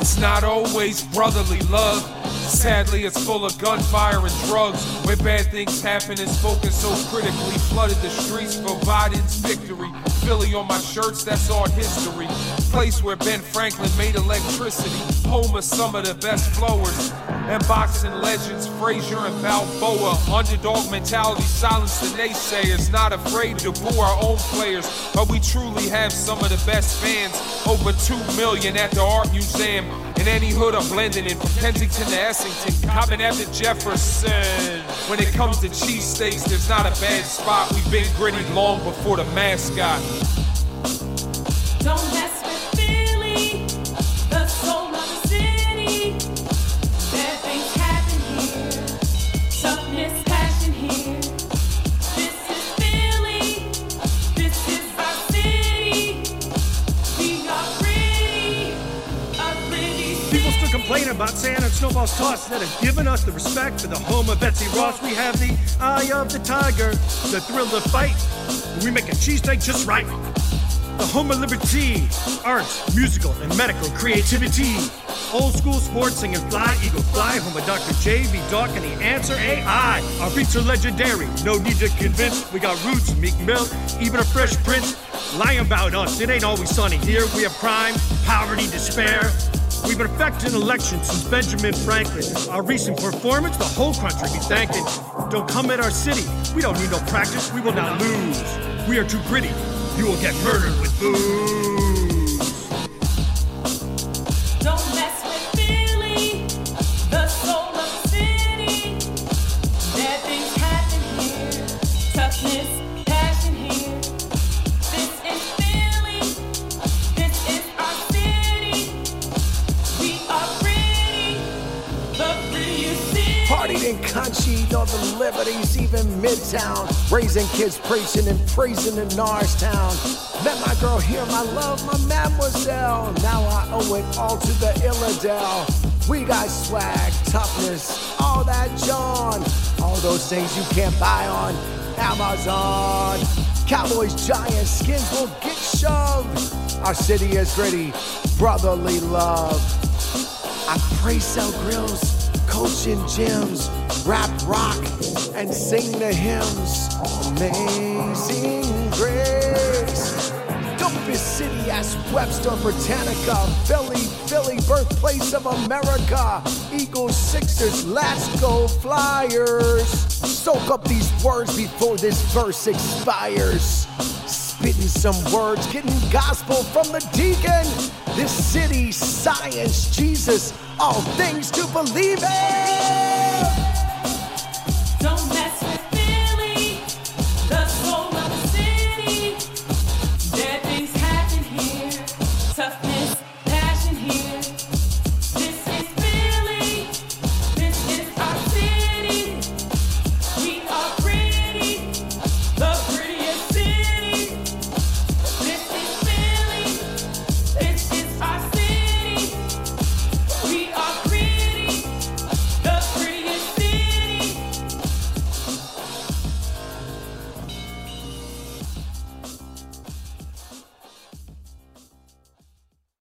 It's not always brotherly love. Sadly, it's full of gunfire and drugs. Where bad things happen and spoken so critically. Flooded the streets for Biden's victory. Philly on my shirts, that's art history. Place where Ben Franklin made electricity. Home of some of the best flowers. And boxing legends, Frazier and Balboa. Underdog mentality, silence the naysayers. Not afraid to boo our own players. But we truly have some of the best fans. Over 2 million at the Art Museum. In any hood, I'm blending in from Kensington to Essington, coming after Jefferson. When it comes to cheesesteaks, there's not a bad spot. We've been gritty long before the mascot. Don't mess complain about sand and snowballs tossed that have given us the respect for the home of Betsy Ross. We have the eye of the tiger, the thrill to fight. We make a cheesesteak just right. The home of liberty, arts, musical, and medical creativity. Old school sports, singing fly, eagle fly, home of Dr. J.V. Doc and the answer AI. Our beats are legendary, no need to convince. We got roots, Meek Mill, even a fresh prince. Lying about us, it ain't always sunny here. We have crime, poverty, despair. We've been affecting elections since Benjamin Franklin. Our recent performance, the whole country be thanking. Don't come at our city. We don't need no practice. We will not lose. We are too gritty. You will get murdered with booze. All the liberties, even Midtown. Raising kids, preaching and praising in Norristown. Met my girl here, my love, my mademoiselle. Now I owe it all to the Illadel. We got swag, toughness, all that John. All those things you can't buy on Amazon. Cowboys, Giants, skins will get shoved. Our city is gritty, brotherly love. I pray sell grills, coach in gyms, rap rock, and sing the hymns. Amazing grace. Dopest city as Webster, Britannica, Philly, Philly, birthplace of America. Eagles, Sixers, let's go Flyers. Soak up these words before this verse expires spitting some words, getting gospel from the deacon. This city, science, Jesus, all things to believe in.